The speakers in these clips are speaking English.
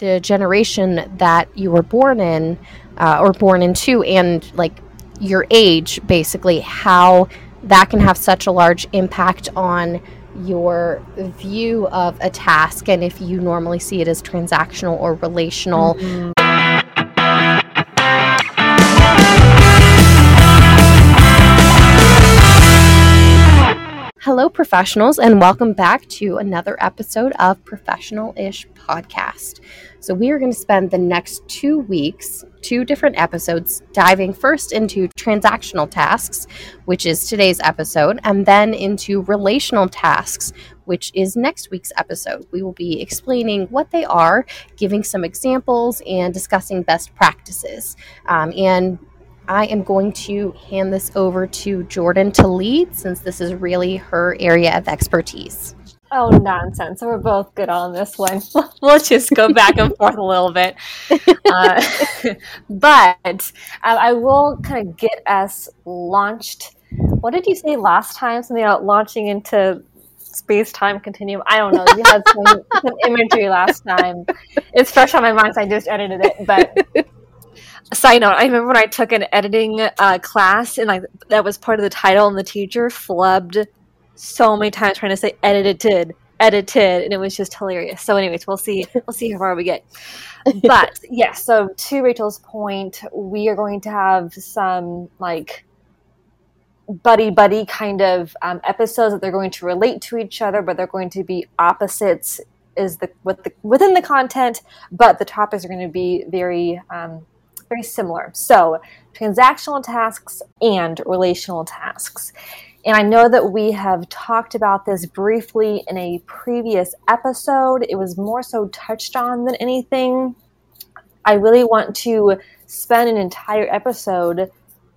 the generation that you were born in uh, or born into and like your age basically how that can have such a large impact on your view of a task and if you normally see it as transactional or relational mm-hmm. Hello, professionals, and welcome back to another episode of Professional Ish Podcast. So, we are going to spend the next two weeks, two different episodes, diving first into transactional tasks, which is today's episode, and then into relational tasks, which is next week's episode. We will be explaining what they are, giving some examples, and discussing best practices. Um, and I am going to hand this over to Jordan to lead since this is really her area of expertise. Oh, nonsense. We're both good on this one. we'll just go back and forth a little bit. Uh, but uh, I will kind of get us launched. What did you say last time? Something about launching into space time continuum. I don't know. You had some, some imagery last time. It's fresh on my mind, so I just edited it. But Side note: I remember when I took an editing uh, class, and like that was part of the title, and the teacher flubbed so many times trying to say edited, edited, and it was just hilarious. So, anyways, we'll see. We'll see how far we get. But yes, yeah, so to Rachel's point, we are going to have some like buddy buddy kind of um, episodes that they're going to relate to each other, but they're going to be opposites is the with the within the content, but the topics are going to be very um, very similar. So, transactional tasks and relational tasks. And I know that we have talked about this briefly in a previous episode. It was more so touched on than anything. I really want to spend an entire episode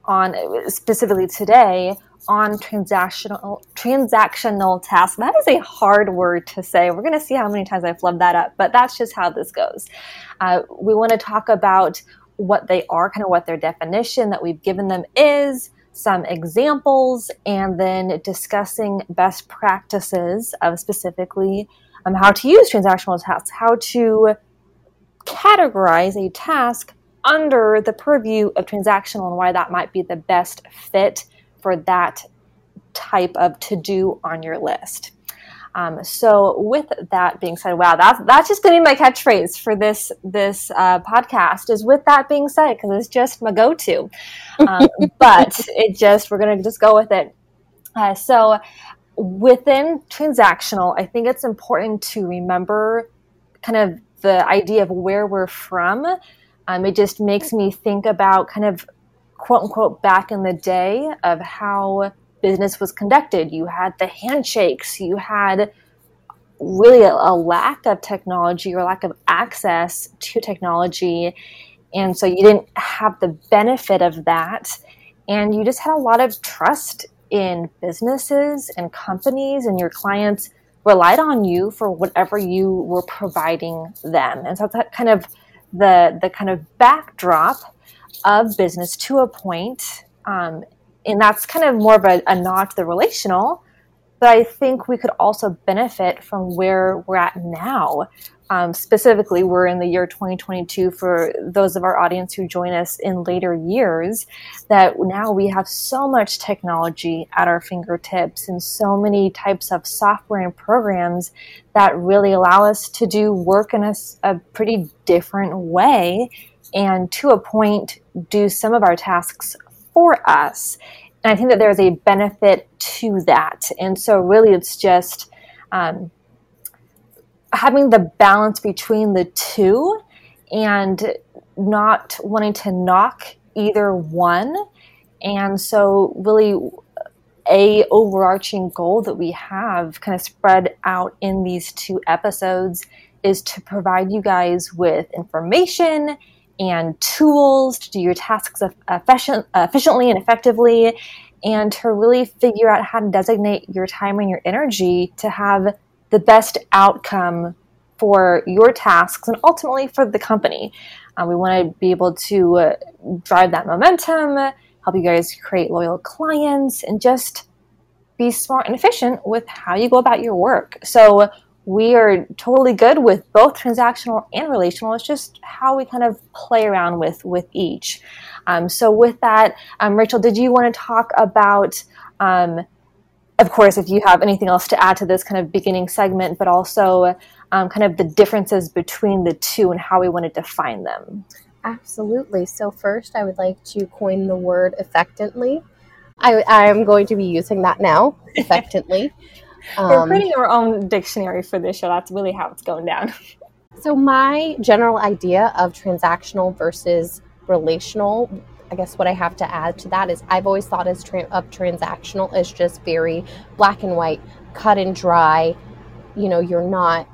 on specifically today on transactional transactional tasks. That is a hard word to say. We're going to see how many times I flub that up, but that's just how this goes. Uh, we want to talk about what they are, kind of what their definition that we've given them is, some examples, and then discussing best practices of specifically um, how to use transactional tasks, how to categorize a task under the purview of transactional and why that might be the best fit for that type of to do on your list. Um, so with that being said, wow, that's that's just gonna be my catchphrase for this this uh, podcast. Is with that being said, because it's just my go-to. Um, but it just we're gonna just go with it. Uh, so within transactional, I think it's important to remember kind of the idea of where we're from. Um, it just makes me think about kind of quote unquote back in the day of how business was conducted. You had the handshakes, you had really a, a, lack of technology or lack of access to technology. And so you didn't have the benefit of that. And you just had a lot of trust in businesses and companies, and your clients relied on you for whatever you were providing them. And so that kind of the the kind of backdrop of business to a point. Um, and that's kind of more of a, a nod to the relational. But I think we could also benefit from where we're at now. Um, specifically, we're in the year 2022 for those of our audience who join us in later years. That now we have so much technology at our fingertips and so many types of software and programs that really allow us to do work in a, a pretty different way and to a point do some of our tasks for us. And I think that there's a benefit to that. And so, really, it's just um, having the balance between the two and not wanting to knock either one. And so, really, a overarching goal that we have kind of spread out in these two episodes is to provide you guys with information and tools to do your tasks efficient, efficiently and effectively, and to really figure out how to designate your time and your energy to have the best outcome for your tasks and ultimately for the company. Uh, we want to be able to uh, drive that momentum, help you guys create loyal clients, and just be smart and efficient with how you go about your work. So, we are totally good with both transactional and relational. It's just how we kind of play around with with each. Um, so with that, um, Rachel, did you want to talk about? Um, of course, if you have anything else to add to this kind of beginning segment, but also um, kind of the differences between the two and how we want to define them. Absolutely. So, first, I would like to coin the word affectantly. I, am going to be using that now, We're um, creating our own dictionary for this show. That's really how it's going down. so, my general idea of transactional versus relational, I guess what I have to add to that is I've always thought as tra- of transactional as just very black and white, cut and dry. You know, you're not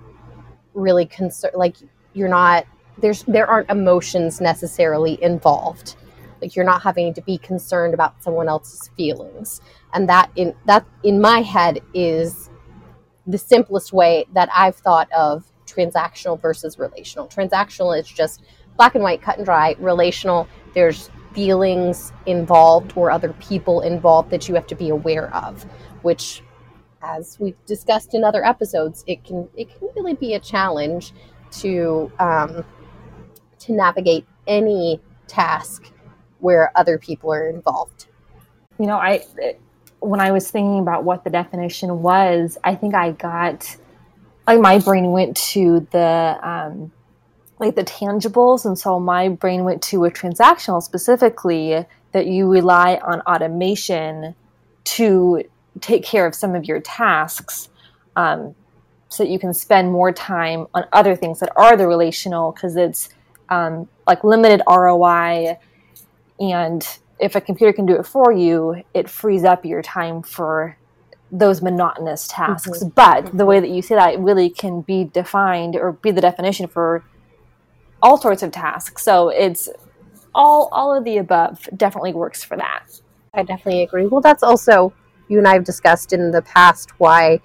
really concerned, like, you're not there's there aren't emotions necessarily involved like you're not having to be concerned about someone else's feelings. And that in that in my head is the simplest way that i've thought of transactional versus relational. Transactional is just black and white cut and dry relational. There's feelings involved or other people involved that you have to be aware of which as we've discussed in other episodes it can it can really be a challenge to um, to navigate any task where other people are involved. You know, I when I was thinking about what the definition was, I think I got like my brain went to the um, like the tangibles, and so my brain went to a transactional specifically that you rely on automation to take care of some of your tasks. Um, so that you can spend more time on other things that are the relational because it's um, like limited ROI. And if a computer can do it for you, it frees up your time for those monotonous tasks. Mm-hmm. But the way that you say that it really can be defined or be the definition for all sorts of tasks. So it's all all of the above definitely works for that. I definitely agree. Well, that's also you and I have discussed in the past why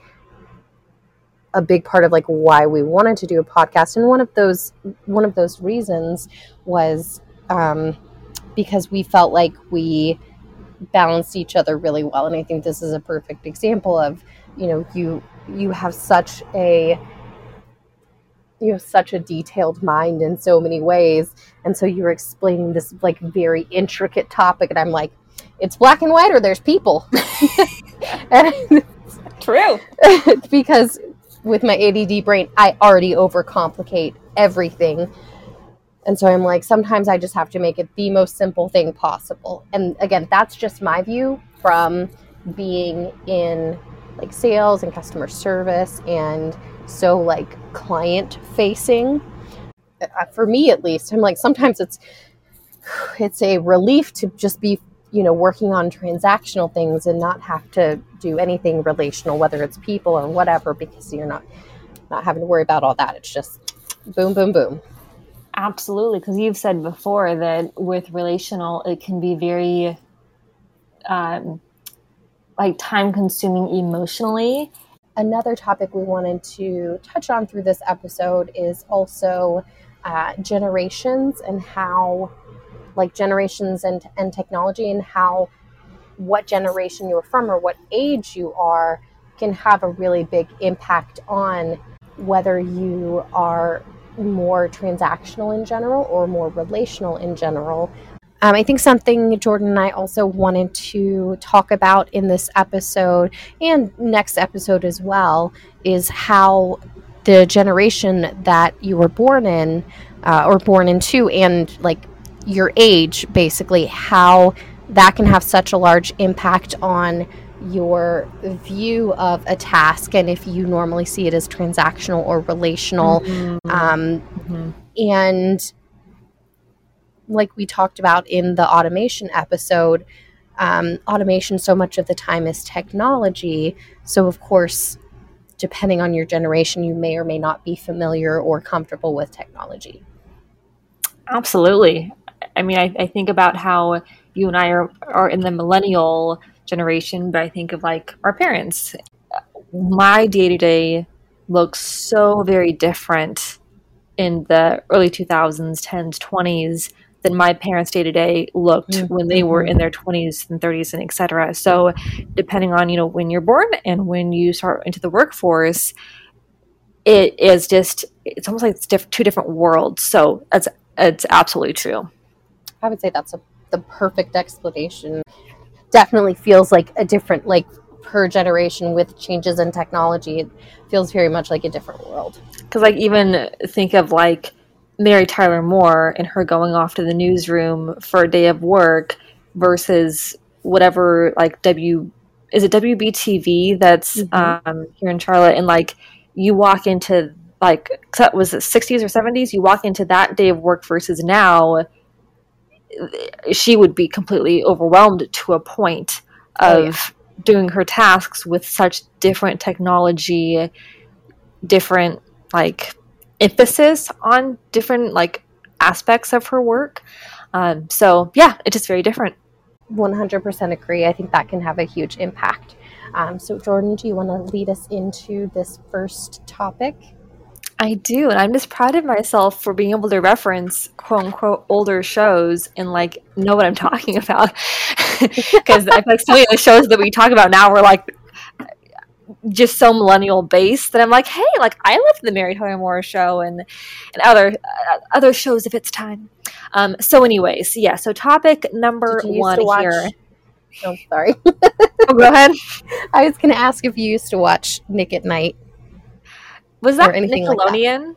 a big part of like why we wanted to do a podcast and one of those one of those reasons was um, because we felt like we balanced each other really well. And i think this is a perfect example of you know you you have such a you have such a detailed mind in so many ways. And so you're explaining this like very intricate topic. And i'm like it's black and white or there's people. True. because with my ADD brain, I already overcomplicate everything. And so I'm like, sometimes I just have to make it the most simple thing possible. And again, that's just my view from being in like sales and customer service and so like client facing. Uh, for me at least, I'm like sometimes it's it's a relief to just be you know working on transactional things and not have to do anything relational whether it's people or whatever because you're not not having to worry about all that it's just boom boom boom absolutely because you've said before that with relational it can be very um, like time consuming emotionally. Another topic we wanted to touch on through this episode is also uh, generations and how like generations and, and technology and how what generation you're from or what age you are can have a really big impact on whether you are more transactional in general or more relational in general. Um, I think something Jordan and I also wanted to talk about in this episode and next episode as well is how the generation that you were born in uh, or born into and like your age, basically, how that can have such a large impact on your view of a task and if you normally see it as transactional or relational. Mm-hmm. Um, mm-hmm. And like we talked about in the automation episode, um, automation so much of the time is technology. So, of course, depending on your generation, you may or may not be familiar or comfortable with technology. Absolutely. I mean, I, I think about how you and I are, are in the millennial generation, but I think of like our parents. My day to day looks so very different in the early 2000s, 10s, 20s than my parents' day to day looked mm-hmm. when they were in their 20s and 30s and etc. So, depending on you know when you're born and when you start into the workforce, it is just it's almost like it's diff- two different worlds. So it's it's absolutely true. I would say that's a, the perfect explanation. Definitely feels like a different like per generation with changes in technology. It feels very much like a different world. Because like even think of like Mary Tyler Moore and her going off to the newsroom for a day of work versus whatever like W is it WBTV that's mm-hmm. um, here in Charlotte and like you walk into like was it 60s or 70s you walk into that day of work versus now she would be completely overwhelmed to a point of oh, yeah. doing her tasks with such different technology different like emphasis on different like aspects of her work. Um, so yeah it's just very different. 100% agree. I think that can have a huge impact. Um, so jordan do you want to lead us into this first topic I do, and I'm just proud of myself for being able to reference quote unquote older shows and like know what I'm talking about. Because I feel like so many of the shows that we talk about now were like just so millennial based that I'm like, hey, like I loved the Mary Tyler Moore show and and other uh, other shows if it's time. Um, so, anyways, yeah. So, topic number one here. Oh, sorry. oh, go ahead. I was going to ask if you used to watch Nick at Nite. Was that Nickelodeon? Like that.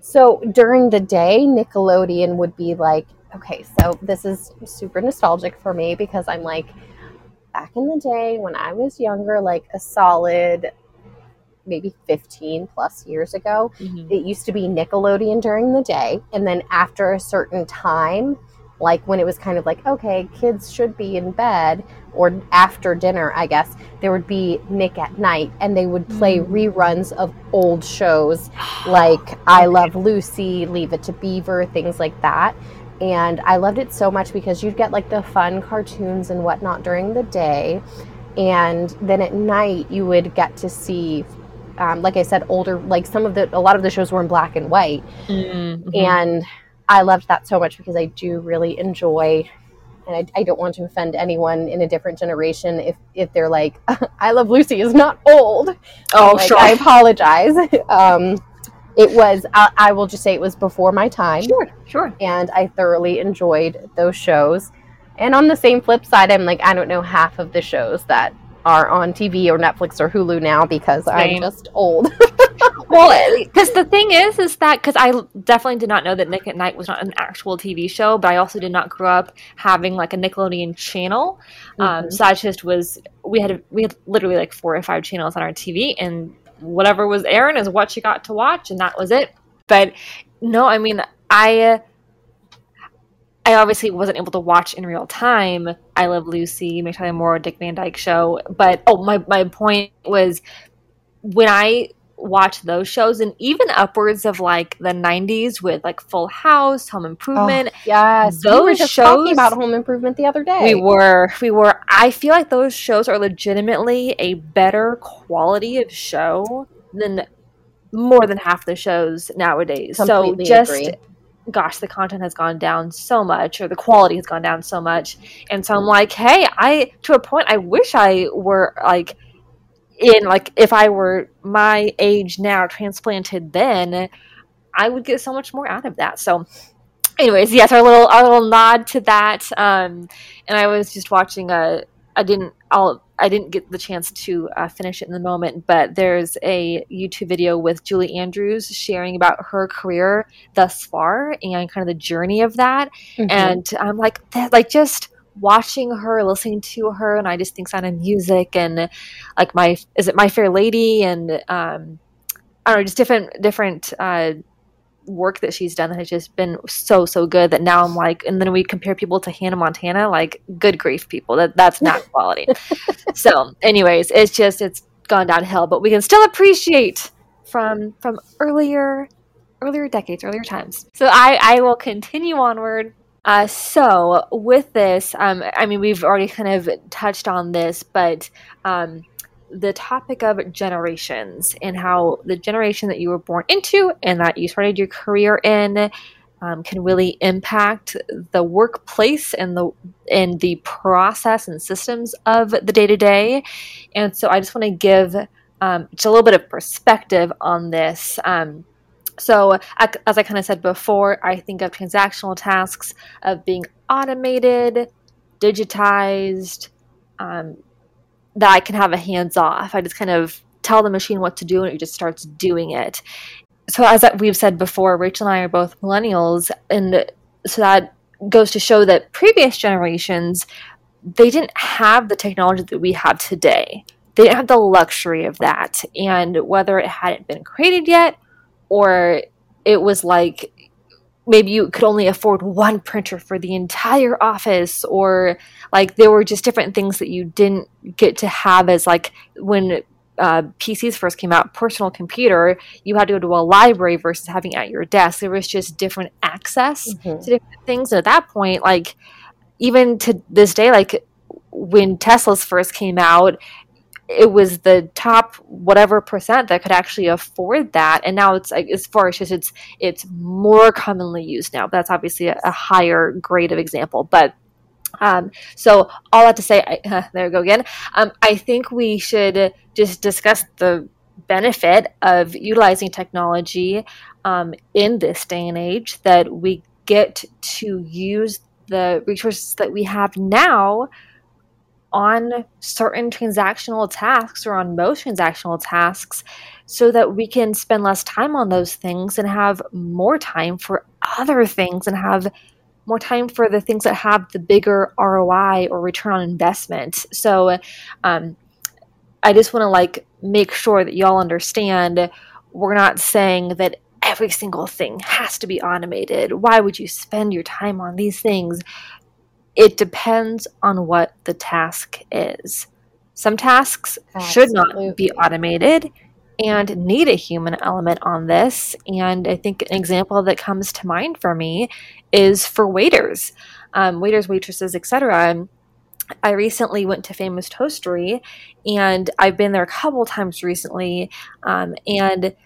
So during the day, Nickelodeon would be like, okay, so this is super nostalgic for me because I'm like, back in the day when I was younger, like a solid maybe 15 plus years ago, mm-hmm. it used to be Nickelodeon during the day. And then after a certain time, like when it was kind of like, okay, kids should be in bed, or after dinner, I guess, there would be Nick at Nite and they would play mm. reruns of old shows like I Love Lucy, Leave It to Beaver, things like that. And I loved it so much because you'd get like the fun cartoons and whatnot during the day. And then at night, you would get to see, um, like I said, older, like some of the, a lot of the shows were in black and white. Mm-hmm. And I loved that so much because I do really enjoy and I, I, don't want to offend anyone in a different generation if if they're like i love lucy is not old. Oh like, sure. I apologize. Um, it was I, I, will just say it was before my time. Sure sure. And i thoroughly enjoyed those shows. And on the same flip side i'm like i don't know half of the shows that are on tv or netflix or hulu now because Same. i'm just old well, because the thing is, is that because I definitely did not know that Nick at Nite was not an actual TV show, but I also did not grow up having like a Nickelodeon channel. Um, mm-hmm. Um, so I just was we had we had literally like four or five channels on our TV, and whatever was airing is what you got to watch, and that was it. But no, I mean I. I obviously wasn't able to watch in real time I Love Lucy, Mary Tyler Moore, Dick Van Dyke Show. But oh, my, my point was when I watch those shows and even upwards of like the 90s with like Full House, Home Improvement. Oh, yes, those we were just shows talking about Home Improvement the other day. We were, we were. I feel like those shows are legitimately a better quality of show than more than half the shows nowadays. Completely so just. Agree. Gosh, the content has gone down so much, or the quality has gone down so much, and so I'm like, hey, I to a point, I wish I were like in like if I were my age now, transplanted then, I would get so much more out of that. So, anyways, yes, our little our little nod to that. Um, and I was just watching a. I didn't. I'll. I didn't get the chance to uh, finish it in the moment, but there's a YouTube video with Julie Andrews sharing about her career thus far and kind of the journey of that. Mm-hmm. And I'm like, that, like just watching her, listening to her, and I just think sound of music and like my is it My Fair Lady and um, I don't know, just different different uh, work that she's done that has just been so so good that now I'm like, and then we compare people to Hannah Montana, like good grief, people that that's not quality. so, anyways, it's just it's gone downhill, but we can still appreciate from from earlier earlier decades, earlier times. So I I will continue onward uh, so with this, um, I mean, we've already kind of touched on this, but um, the topic of generations and how the generation that you were born into and that you started your career in um, can really impact the workplace and the and the process and systems of the day to day. And so, I just want to give um, just a little bit of perspective on this. Um, so, as I kind of said before, I think of transactional tasks of being automated, digitized, um, that I can have a hands off. I just kind of tell the machine what to do and it just starts doing it. So, as we've said before, Rachel and I are both millennials, and so that goes to show that previous generations they didn't have the technology that we have today. They didn't have the luxury of that. And whether it hadn't been created yet or it was like maybe you could only afford one printer for the entire office or like there were just different things that you didn't get to have as like when uh, PCs first came out, personal computer, you had to go to a library versus having at your desk. There was just different access mm-hmm. to different things. And at that point, like even to this day, like when Teslas first came out, it was the top whatever percent that could actually afford that. And now it's as far as just it's it's more commonly used now. That's obviously a, a higher grade of example. But um, so all that to say I, uh, there we go again. Um, i think we should just discuss the benefit of utilizing technology um, in this day and age that we get to use the resources that we have now on certain transactional tasks or on most transactional tasks so that we can spend less time on those things and have more time for other things and have more time for the things that have the bigger ROI or return on investment. So um, I just want to like make sure that y'all understand we're not saying that every single thing has to be automated. Why would you spend your time on these things? It depends on what the task is. Some tasks Absolutely. should not be automated and need a human element on this. And I think an example that comes to mind for me is for waiters, um, waiters, waitresses, etc. I recently went to Famous Toastery, and I've been there a couple times recently, um, and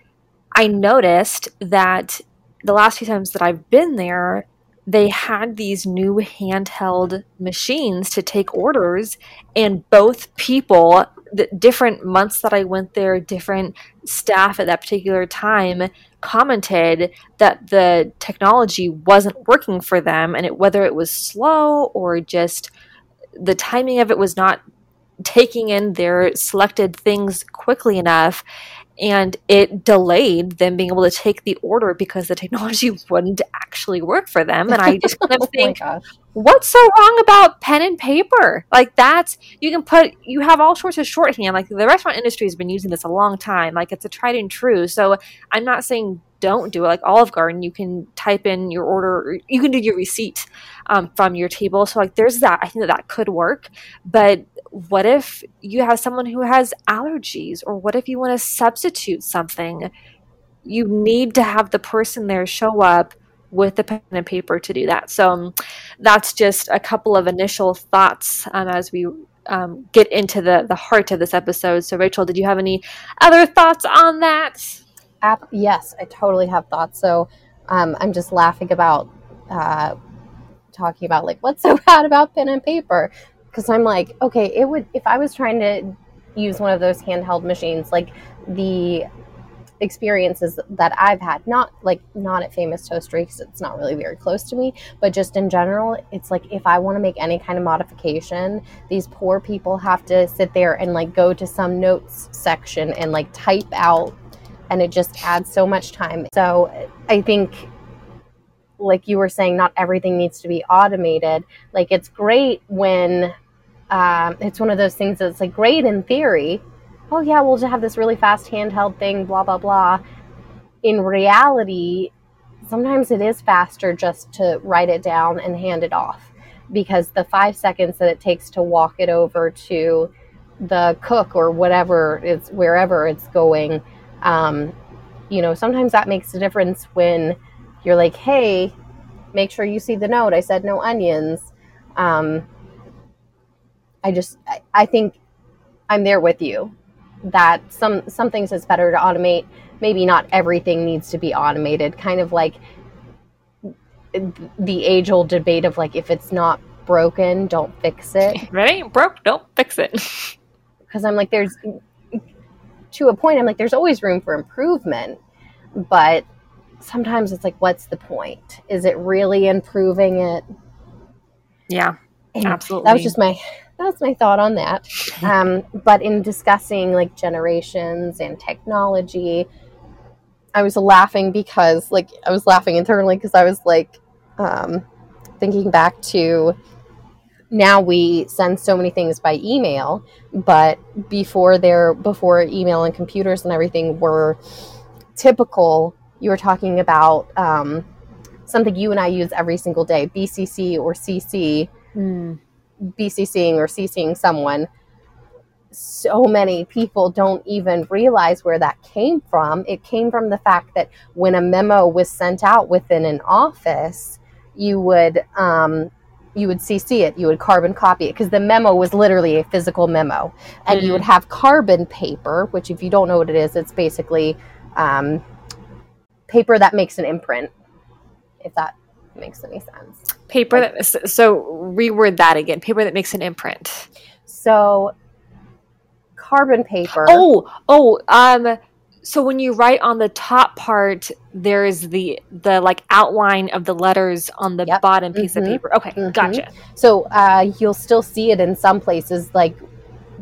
I noticed that the last few times that I've been there, they had these new handheld machines to take orders and both people the different months that I went there, different staff at that particular time commented that the technology wasn't working for them and it, whether it was slow or just the timing of it was not taking in their selected things quickly enough and it delayed them being able to take the order because the technology wouldn't actually work for them. And I just kind of oh think, what's so wrong about pen and paper? Like that's you can put you have all sorts of shorthand. Like the restaurant industry has been using this a long time. Like it's a tried and true. So I'm not saying don't do it. Like Olive Garden, you can type in your order. You can do your receipt um, from your table. So like there's that. I think that that could work, but what if you have someone who has allergies or what if you want to substitute something? You need to have the person there show up with the pen and paper to do that. So um, that's just a couple of initial thoughts um, as we um, get into the, the heart of this episode. So rachel did you have any other thoughts on that? App, yes i totally have thoughts. So um, i'm just laughing about uh, talking about like what's so bad about pen and paper because I'm like, okay, it would if I was trying to use one of those handheld machines, like the experiences that I've had, not like not at Famous Toastery because it's not really very close to me, but just in general, it's like if I want to make any kind of modification, these poor people have to sit there and like go to some notes section and like type out, and it just adds so much time. So I think like you were saying, not everything needs to be automated. Like it's great when um, it's one of those things that's like great in theory. Oh yeah, we'll just have this really fast handheld thing, blah blah blah. In reality, sometimes it is faster just to write it down and hand it off because the five seconds that it takes to walk it over to the cook or whatever it's wherever it's going um, you know sometimes that makes a difference when you're like hey make sure you see the note i said no onions um, I just I, I think I'm there with you that some some things it's better to automate. Maybe not everything needs to be automated. Kind of like the age old debate of like if it's not broken, don't fix it. If it ain't broke, don't fix it. Because I'm like, there's to a point, I'm like, there's always room for improvement, but sometimes it's like, what's the point? Is it really improving it? Yeah, Anyway, absolutely. That was just my that's my thought on that. Um, but in discussing like generations and technology, I was laughing because like I was laughing internally because I was like um, thinking back to now we send so many things by email, but before there before email and computers and everything were typical, you were talking about um, something you and I use every single day, BCC or CC Mm. BCCing or CCing someone, so many people don't even realize where that came from. It came from the fact that when a memo was sent out within an office, you would um, you would CC it, you would carbon copy it because the memo was literally a physical memo, and Mhm. you would have carbon paper, which if you don't know what it is, it's basically um, paper that makes an imprint. If that makes any sense. Paper that so reword that again. Paper that makes an imprint. So carbon paper. Oh, oh, um so when you write on the top part there's the the like outline of the letters on the Yep. bottom piece Mhm. of paper. Okay, Mhm. gotcha. So uh, you'll still see it in some places, like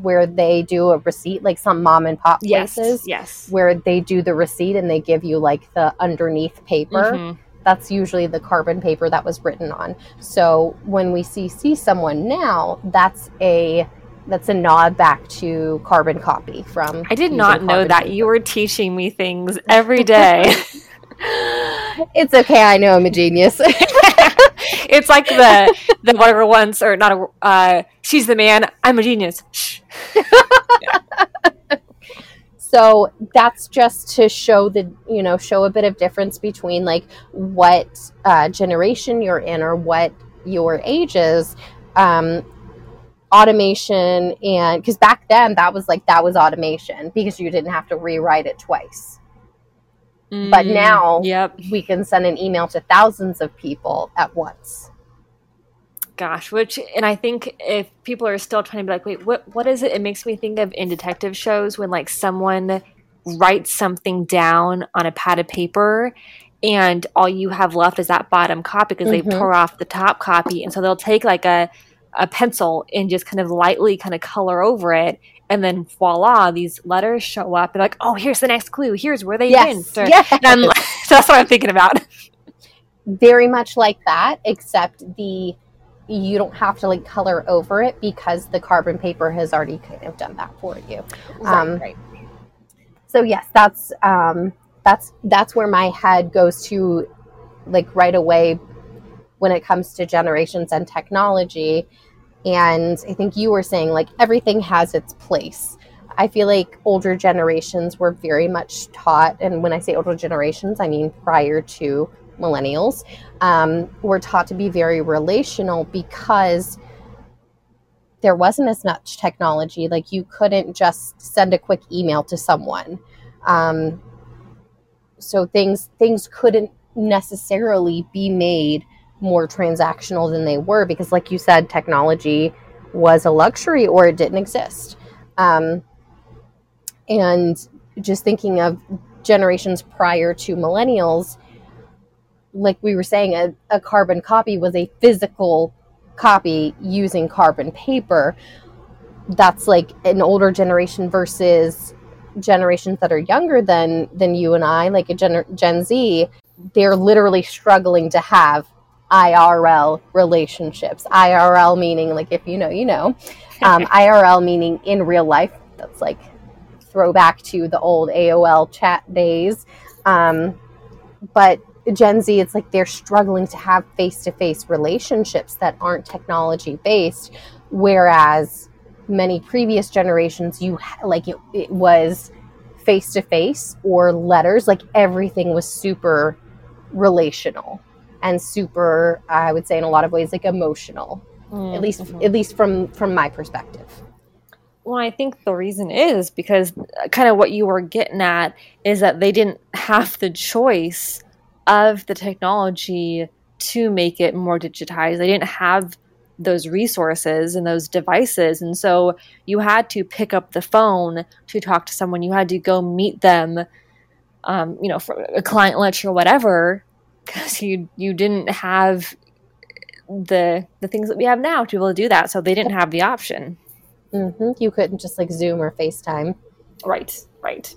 where they do a receipt, like some mom and pop places, Yes. where they do the receipt and they give you like the underneath paper. Mhm. That's usually the carbon paper that was written on. So when we see see someone now, that's a that's a nod back to carbon copy from. I did not know that. paper. You were teaching me things every day. It's okay. I know I'm a genius. it's like the the whatever once or not a uh she's the man, I'm a genius. Shh. So that's just to show the you know show a bit of difference between like what uh, generation you're in or what your age is. Um, automation and because back then that was like that was automation because you didn't have to rewrite it twice. But Mm, now- Yep. we can send an email to thousands of people at once Gosh, which and I think if people are still trying to be like, wait, what what is it? It makes me think of in detective shows when like someone writes something down on a pad of paper and all you have left is that bottom copy because they Mhm. tore off the top copy. And so they'll take like a a pencil and just kind of lightly kind of color over it and then voila these letters show up. And like oh here's the next clue. Here's where they yes. went yes. so that's what i'm thinking about. Very much like that except the you don't have to like color over it because the carbon paper has already kind of done that for you. Um, right. so yes that's um that's that's where my head goes to like right away when it comes to generations and technology. And i think you were saying like everything has its place. I feel like older generations were very much taught and when i say older generations i mean prior to millennials um, were taught to be very relational because there wasn't as much technology. Like you couldn't just send a quick email to someone. Um, so things things couldn't necessarily be made more transactional than they were because, like you said, technology was a luxury or it didn't exist. Um, and just thinking of generations prior to millennials, like we were saying, a, a carbon copy was a physical copy using carbon paper. That's like an older generation versus generations that are younger than than you and I, like a gen, Gen Z. They're literally struggling to have IRL relationships. IRL meaning like if you know, you know. Um, IRL meaning in real life. That's like throwback to the old AOL chat days. Um, but Gen Z, it's like they're struggling to have face to face relationships that aren't technology based. Whereas many previous generations, you like it, it was face to face or letters, like everything was super relational and super, I would say, in a lot of ways, like emotional. At least, Mhm. at least from from my perspective. Well, I think the reason is because kind of what you were getting at is that they didn't have the choice of the technology to make it more digitized. They didn't have those resources and those devices. And so you had to pick up the phone to talk to someone. You had to go meet them, um, you know, for a client lunch or whatever, because you you didn't have the the things that we have now to be able to do that. So they didn't have the option. Mm-hmm. You couldn't just like Zoom or FaceTime. Right, right.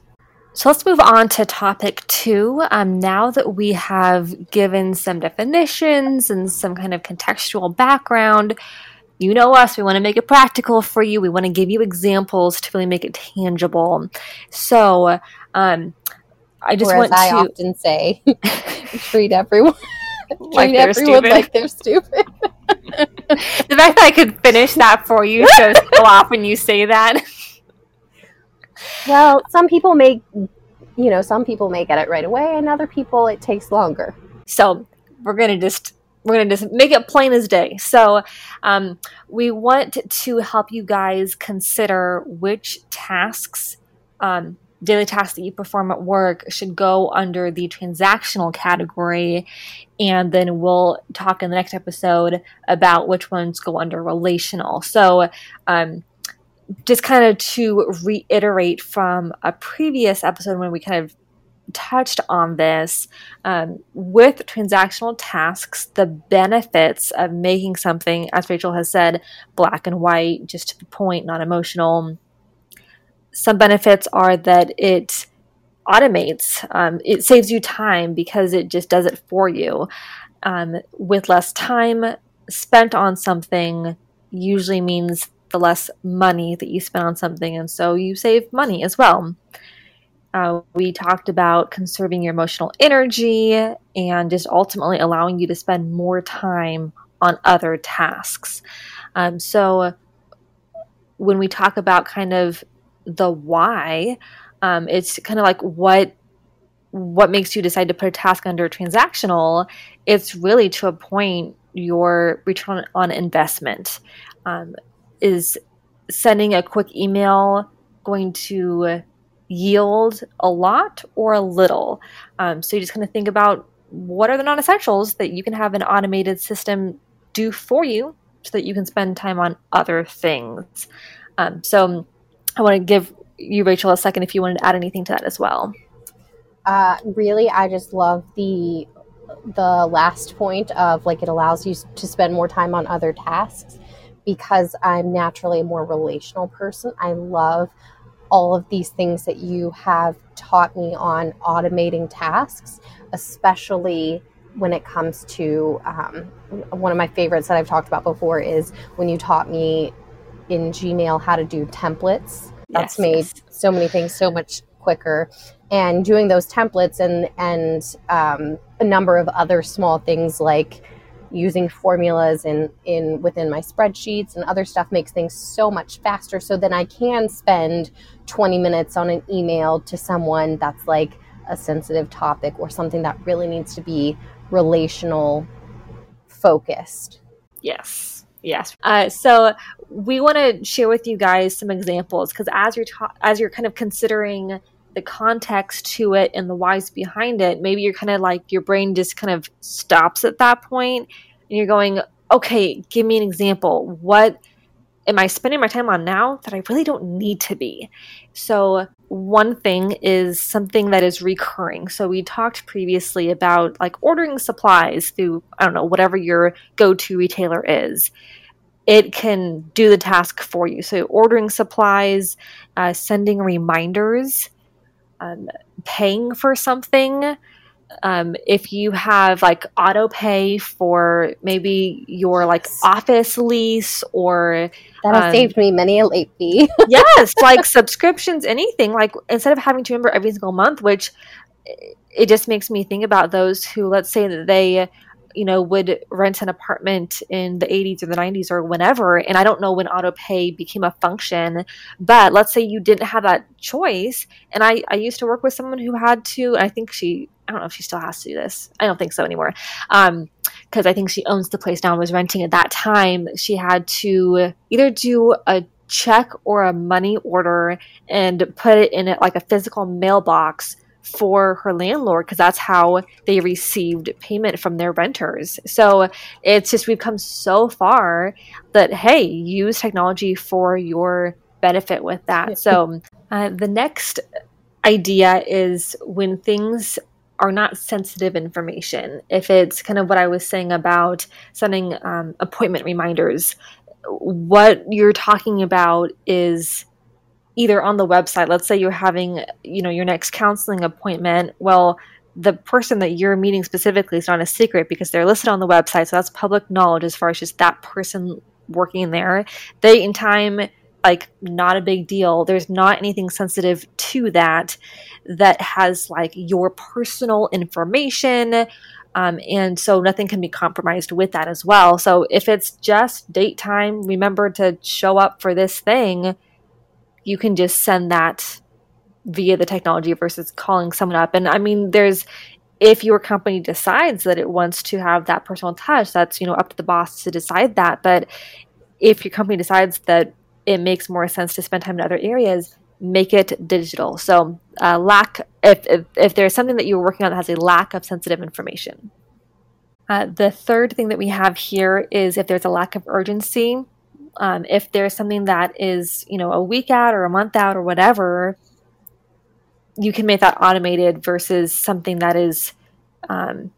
So let's move on to topic two. Um, now that we have given some definitions and some kind of contextual background, you know us, we want to make it practical for you. We want to give you examples to really make it tangible. So, um, I just or want as I to often say, treat everyone Like treat everyone stupid. like they're stupid. the fact that I could finish that for you shows how often you say that. Well, some people may, you know, some people may get it right away, and other people it takes longer. So we're gonna just we're gonna just make it plain as day. So um, we want to help you guys consider which tasks, um, daily tasks that you perform at work, should go under the transactional category, and then we'll talk in the next episode about which ones go under relational. So. Um, just kind of to reiterate from a previous episode when we kind of touched on this um, with transactional tasks the benefits of making something as rachel has said black and white just to the point not emotional. Some benefits are that it automates um, it saves you time because it just does it for you. Um, with less time spent on something usually means the less money that you spend on something and so you save money as well uh, we talked about conserving your emotional energy and just ultimately allowing you to spend more time on other tasks. Um, so, when we talk about kind of the why, um, it's kind of like what what makes you decide to put a task under transactional. It's really to a point your return on investment. Um, is sending a quick email going to yield a lot or a little. Um, so you just kind of think about what are the non essentials that you can have an automated system do for you so that you can spend time on other things. Um, so I want to give you, Rachel, a second if you wanted to add anything to that as well. Uh, really, I just love the the last point of like it allows you to spend more time on other tasks because I'm naturally a more relational person. I love all of these things that you have taught me on automating tasks, especially when it comes to um, one of my favorites that I've talked about before is when you taught me in Gmail how to do templates. That's Yes, made yes. so many things so much quicker. And doing those templates and and um, a number of other small things like using formulas in in within my spreadsheets and other stuff makes things so much faster so then i can spend 20 minutes on an email to someone that's like a sensitive topic or something that really needs to be relational focused Yes. Yes. Uh, so we want to share with you guys some examples because as you're ta- as you're kind of considering the context to it and the whys behind it, maybe you're kind of like your brain just kind of stops at that point and you're going, okay, give me an example. What am I spending my time on now that I really don't need to be? So one thing is something that is recurring. So we talked previously about like ordering supplies through I don't know whatever your go-to retailer is. It can do the task for you. So ordering supplies, uh, sending reminders, um, paying for something. Um, if you have like auto pay for maybe your like office lease or that has Um, saved me many a late fee yes, like subscriptions, anything. Like instead of having to remember every single month, which it just makes me think about those who, let's say that they, you know, would rent an apartment in the 80s or the 90s or whenever. And I don't know when auto pay became a function, but let's say you didn't have that choice. And I, I used to work with someone who had to, I think she, I don't know if she still has to do this. I don't think so anymore. Um, because I think she owns the place now and was renting at that time. She had to either do a check or a money order and put it in it like a physical mailbox for her landlord because that's how they received payment from their renters. So it's just we've come so far that hey, use technology for your benefit with that. So uh, the next idea is when things are not sensitive information. If it's kind of what I was saying about sending um, appointment reminders, what you're talking about is either on the website let's say you're having you know your next counseling appointment well the person that you're meeting specifically is not a secret because they're listed on the website so that's public knowledge as far as just that person working there. Date and time like not a big deal. There's not anything sensitive to that that has like your personal information um, and so nothing can be compromised with that as well. So if it's just date time remember to show up for this thing you can just send that via the technology versus calling someone up. And I mean, there's if your company decides that it wants to have that personal touch, that's you know up to the boss to decide that. But if your company decides that it makes more sense to spend time in other areas, make it digital. So uh, lack if, if if there's something that you're working on that has a lack of sensitive information. Uh, the third thing that we have here is if there's a lack of urgency, um, if there's something that is, you know, a week out or a month out or whatever, you can make that automated versus something that is, um,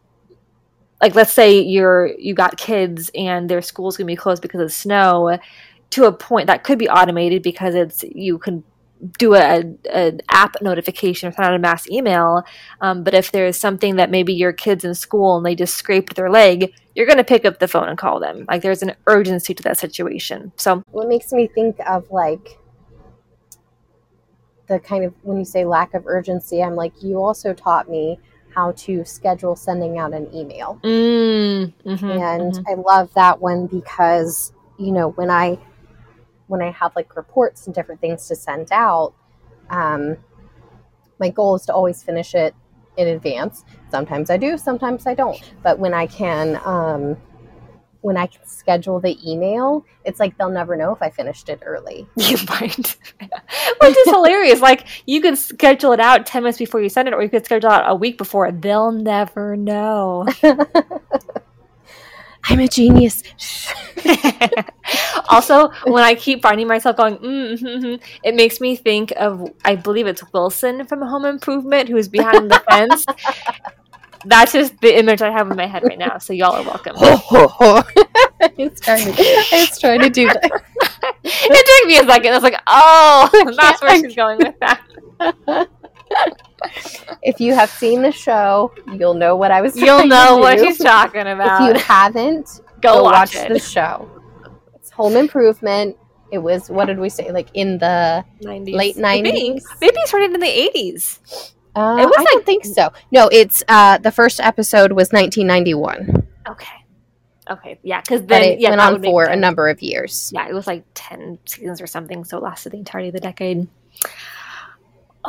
like let's say you're you got kids and their school's gonna be closed because of snow. To a point that could be automated because it's you can do a, an app notification or send out a mass email. Um, but if there's something that maybe your kid's in school and they just scraped their leg, you're going to pick up the phone and call them. Like there's an urgency to that situation. So, what makes me think of like the kind of when you say lack of urgency, I'm like, you also taught me how to schedule sending out an email. Mm, mm-hmm, and mm-hmm. I love that one because, you know, when I when I have like reports and different things to send out, um, my goal is to always finish it in advance. Sometimes I do, sometimes I don't. But when I can, um, when I can schedule the email, it's like they'll never know if I finished it early. You might, which is hilarious. Like you could schedule it out ten minutes before you send it, or you could schedule it out a week before. They'll never know. I'm a genius. also, when I keep finding myself going, mm-hmm, it makes me think of, I believe it's Wilson from Home Improvement who's behind the fence. That's just the image I have in my head right now. So y'all are welcome. I was trying to, I was trying to do that. it took me a second. I was like, oh, that's where she's going with that if you have seen the show, you'll know what I was. You'll know what she's talking about. If you haven't, go, go watch, watch the show. It's Home Improvement. It was what did we say? Like in the 90s. late nineties. Maybe it started in the eighties. Uh, it was I like, don't think so. No, it's uh, the first episode was 1991. Okay. Okay, yeah, because then it yeah, went on for a number of years. Yeah, it was like ten seasons or something, so it lasted the entirety of the decade.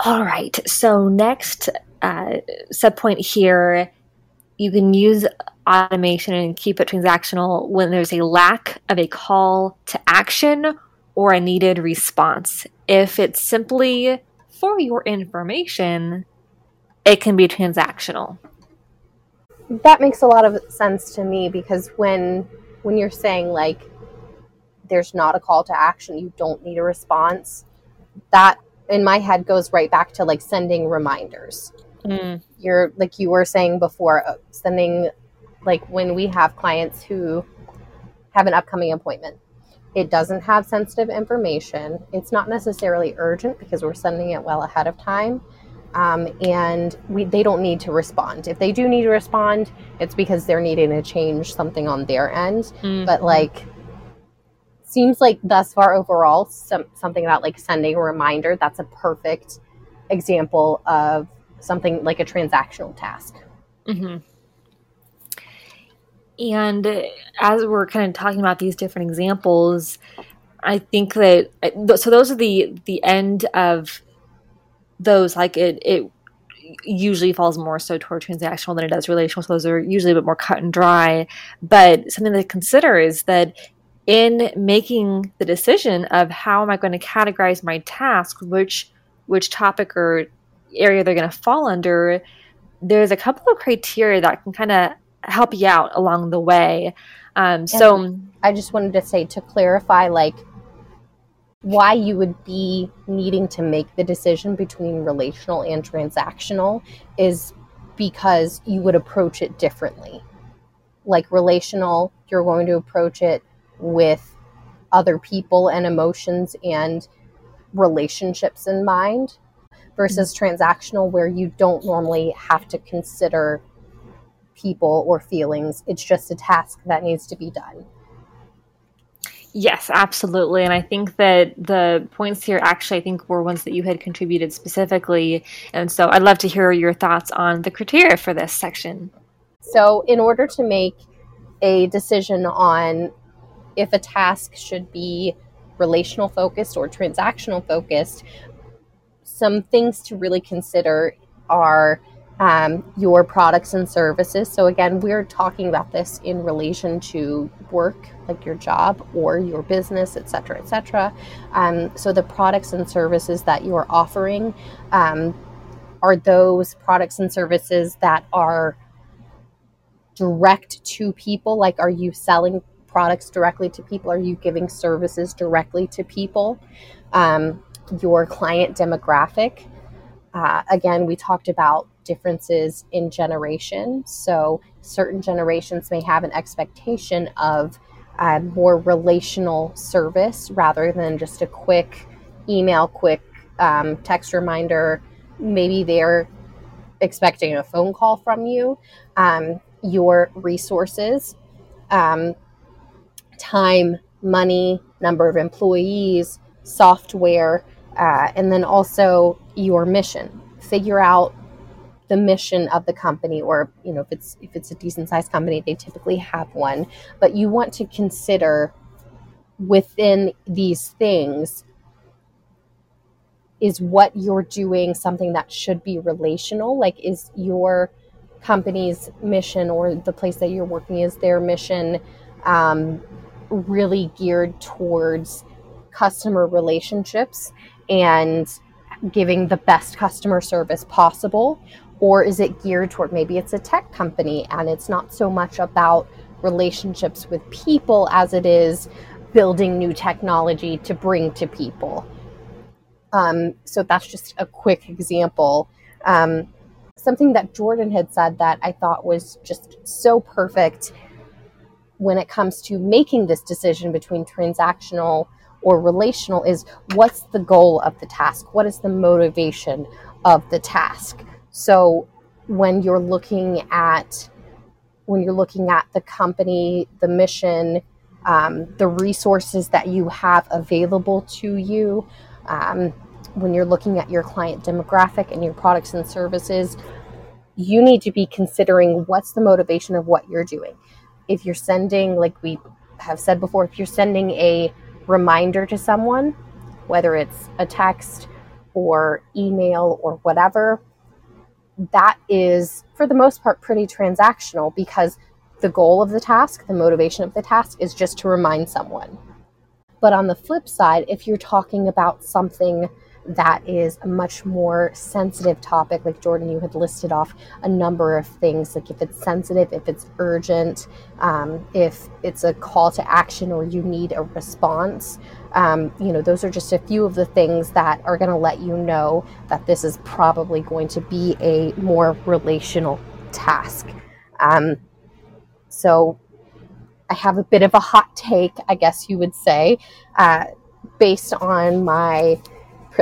All right. So next uh, sub point here, you can use automation and keep it transactional when there's a lack of a call to action or a needed response. If it's simply for your information, it can be transactional. That makes a lot of sense to me because when when you're saying like there's not a call to action, you don't need a response, that in my head goes right back to like sending reminders. Mm. You're like you were saying before, uh, sending like when we have clients who have an upcoming appointment. It doesn't have sensitive information. It's not necessarily urgent because we're sending it well ahead of time. Um, and we, they don't need to respond. If they do need to respond, it's because they're needing to change something on their end. Mm-hmm. But like seems like thus far overall some, something about like sending a reminder that's a perfect example of something like a transactional task mm-hmm. and as we're kind of talking about these different examples i think that so those are the the end of those like it it usually falls more so toward transactional than it does relational so those are usually a bit more cut and dry but something to consider is that in making the decision of how am I going to categorize my task, which which topic or area they're going to fall under, there's a couple of criteria that can kind of help you out along the way. Um, so I just wanted to say to clarify, like why you would be needing to make the decision between relational and transactional is because you would approach it differently. Like relational, you're going to approach it with other people and emotions and relationships in mind versus transactional where you don't normally have to consider people or feelings. It's just a task that needs to be done. Yes, absolutely. And I think that the points here actually, I think, were ones that you had contributed specifically. And so I'd love to hear your thoughts on the criteria for this section. So, in order to make a decision on if a task should be relational focused or transactional focused, some things to really consider are um, your products and services. So, again, we're talking about this in relation to work, like your job or your business, et cetera, et cetera. Um, so, the products and services that you're offering um, are those products and services that are direct to people? Like, are you selling products directly to people? Are you giving services directly to people? Um, your client demographic. Uh, again, we talked about differences in generation. So, certain generations may have an expectation of a more relational service rather than just a quick email, quick um, text reminder. Maybe they're expecting a phone call from you. Um, your resources, um, time, money, number of employees, software, uh, and then also your mission. Figure out the mission of the company or you know if it's if it's a decent sized company they typically have one but you want to consider within these things is what you're doing something that should be relational like is your company's mission or the place that you're working is their mission um, really geared towards customer relationships and giving the best customer service possible or is it geared toward maybe it's a tech company and it's not so much about relationships with people as it is building new technology to bring to people? Um, so that's just a quick example. Um, something that Jordan had said that I thought was just so perfect when it comes to making this decision between transactional or relational is what's the goal of the task? What is the motivation of the task? So when you're looking at when you're looking at the company, the mission, um, the resources that you have available to you, um, when you're looking at your client demographic and your products and services, you need to be considering what's the motivation of what you're doing. If you're sending, like we have said before, if you're sending a reminder to someone, whether it's a text or email or whatever, that is, for the most part, pretty transactional because the goal of the task, the motivation of the task is just to remind someone. But on the flip side, if you're talking about something that is a much more sensitive topic, like Jordan, you had listed off a number of things, like if it's sensitive, if it's urgent, um, if it's a call to action or you need a response, um, you know, those are just a few of the things that are going to let you know that this is probably going to be a more relational task. Um, so I have a bit of a hot take, I guess you would say, uh, based on my.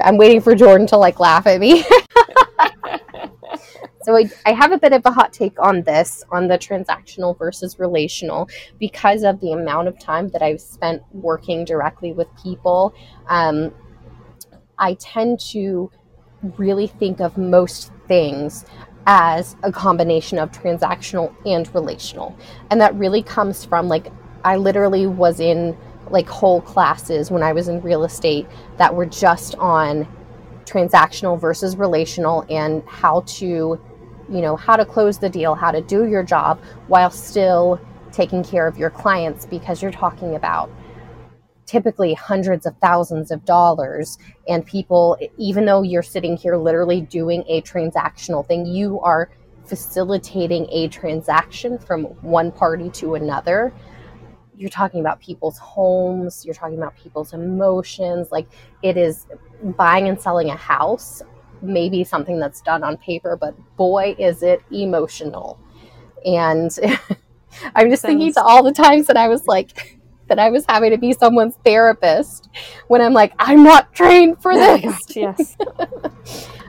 I'm waiting for Jordan to like laugh at me. So I, I have a bit of a hot take on this, on the transactional versus relational, because of the amount of time that I've spent working directly with people. Um, I tend to really think of most things as a combination of transactional and relational. And that really comes from like, I literally was in like whole classes when I was in real estate that were just on transactional versus relational and how to you know, how to close the deal, how to do your job while still taking care of your clients because you're talking about typically hundreds of thousands of dollars. And people even though you're sitting here literally doing a transactional thing you are facilitating a transaction from one party to another you're talking about people's homes you're talking about people's emotions like it is buying and selling a house maybe something that's done on paper but boy is it emotional and i'm just thinking to all the times that i was like that I was having to be someone's therapist when I'm like, I'm not trained for this. yes.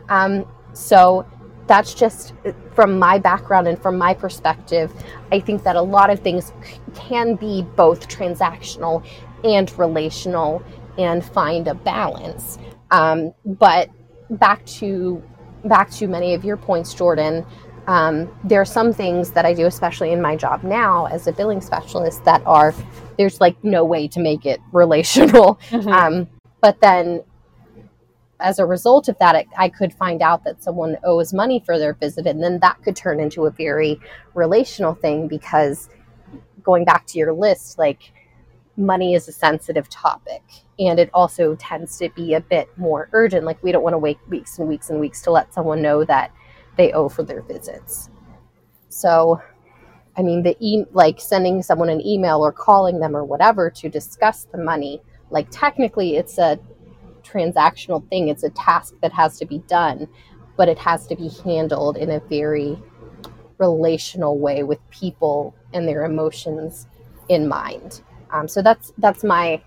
um, so that's just from my background and from my perspective. I think that a lot of things c- can be both transactional and relational and find a balance. Um, but back to back to many of your points, Jordan. Um, there are some things that I do, especially in my job now as a billing specialist, that are there's like no way to make it relational. Mhm. Um, but then, as a result of that, it, I could find out that someone owes money for their visit, and then that could turn into a very relational thing because going back to your list, like money is a sensitive topic, and it also tends to be a bit more urgent. Like we don't want to wait weeks and weeks and weeks to let someone know that they owe for their visits. So, I mean, the e- like sending someone an email or calling them or whatever to discuss the money, like technically it's a transactional thing. It's a task that has to be done, but it has to be handled in a very relational way with people and their emotions in mind. Um, so that's that's my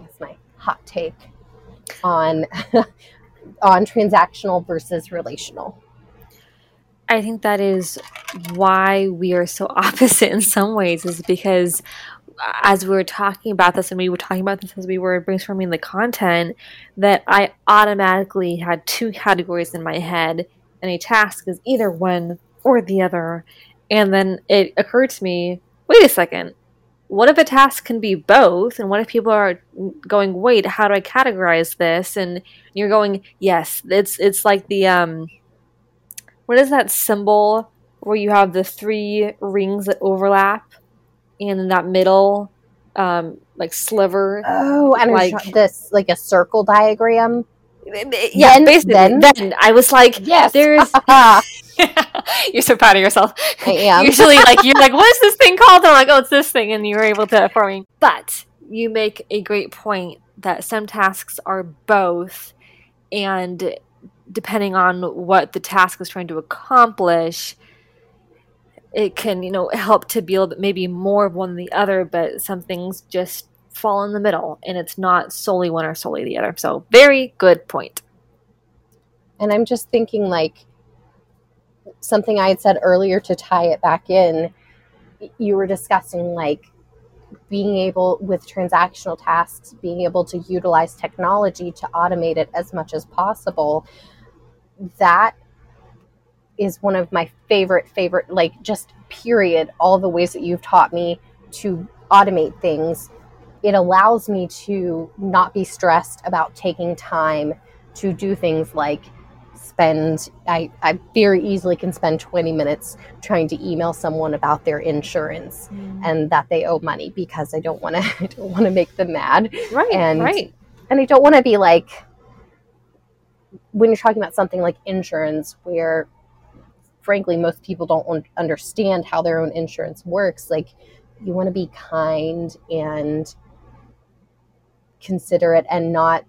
that's my hot take on on transactional versus relational. I think that is why we are so opposite in some ways, is because as we were talking about this, and we were talking about this as we were brainstorming the content, that I automatically had two categories in my head, and a task is either one or the other. And then it occurred to me wait a second, what if a task can be both? And what if people are going, wait, how do I categorize this? And you're going, yes, it's it's like the um what is that symbol where you have the three rings that overlap and in that middle um like sliver Oh, and Like- like this like a circle diagram. yeah Then- basically then- then, i was like Yes, there's you're so proud of yourself. I am. usually like you're like what is this thing called? And i'm like oh it's this thing and you were able to for me but you make a great point that some tasks are both and depending on what the task is trying to accomplish it can you know help to be a little bit maybe more of one than the other but some things just fall in the middle and it's not solely one or solely the other so very good point And I'm just thinking like something I had said earlier to tie it back in. You were discussing like being able with transactional tasks, being able to utilize technology to automate it as much as possible. That is one of my favorite, favorite, like just period, all the ways that you've taught me to automate things. It allows me to not be stressed about taking time to do things like spend I, I very easily can spend 20 minutes trying to email someone about their insurance mm. and that they owe money because I don't want to I don't want to make them mad. Right And- right. and I don't want to be like when you're talking about something like insurance where frankly most people don't understand how their own insurance works like you want to be kind and considerate and not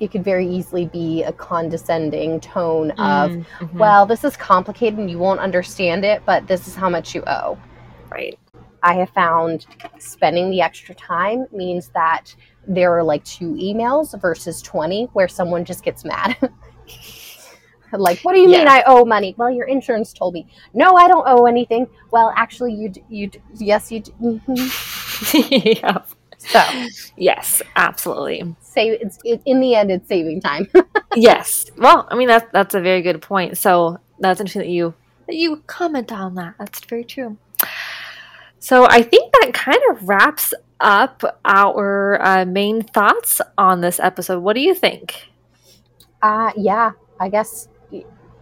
it could very easily be a condescending tone of Mm, mhm. well this is complicated and you won't understand it but this is how much you owe right I have found spending the extra time means that there are like two emails versus 20 where someone just gets mad. like, what do you mean I owe money? Well, your insurance told me. No, I don't owe anything. Well, actually, you, you, yes, you, mhm. yeah. so Yes, absolutely. save, it's, it, in the end, it's saving time. yes. Well, I mean that's that's a very good point. So that's interesting that you that you comment on that. That's very true. So I think that kind of wraps up our uh, main thoughts on this episode. What do you think? Uh, yeah, I guess,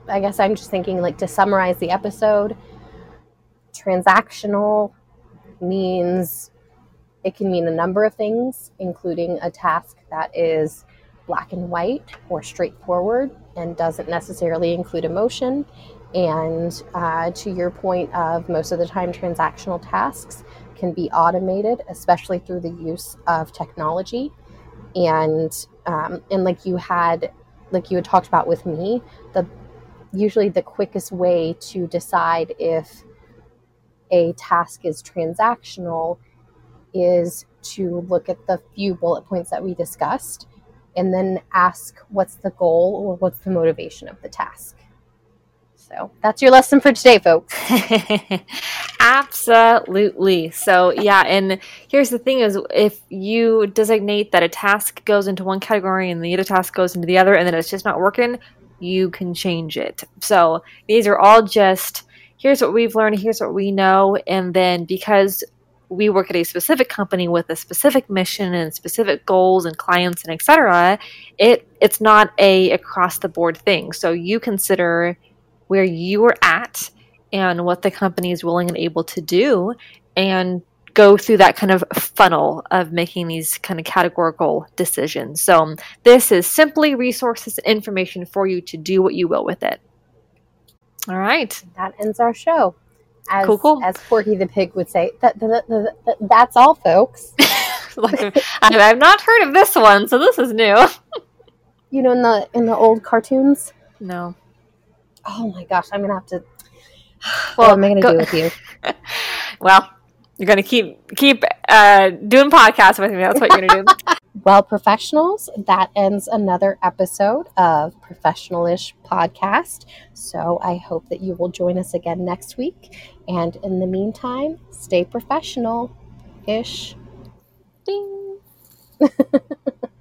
I guess I'm just thinking like to summarize the episode, transactional means It can mean a number of things, including a task that is black and white or straightforward and doesn't necessarily include emotion. And uh, to your point of most of the time, transactional tasks can be automated, especially through the use of technology. And um, and like you had, like you had talked about with me, the usually the quickest way to decide if a task is transactional is to look at the few bullet points that we discussed and then ask what's the goal or what's the motivation of the task. So that's your lesson for today, folks. Absolutely. So yeah, and here's the thing is if you designate that a task goes into one category and the other task goes into the other and then it's just not working, you can change it. So these are all just here's what we've learned, here's what we know, and then because we work at a specific company with a specific mission and specific goals and clients and etc it it's not a across the board thing so you consider where you are at and what the company is willing and able to do and go through that kind of funnel of making these kind of categorical decisions so this is simply resources and information for you to do what you will with it all right That ends our show. As, Cool, cool. as Porky the Pig would say, that, that, that, that- that's all, folks. Like, I've not heard of this one, so this is new. You know, in the in the old cartoons. No. Oh my gosh, I'm gonna have to. Well, what am I gonna go- do with you? Well, you're gonna keep keep uh, doing podcasts with me. That's what you're gonna do. Well, professionals, that ends another episode of Professionalish Podcast. So I hope that you will join us again next week. And in the meantime, stay professional ish. Ding.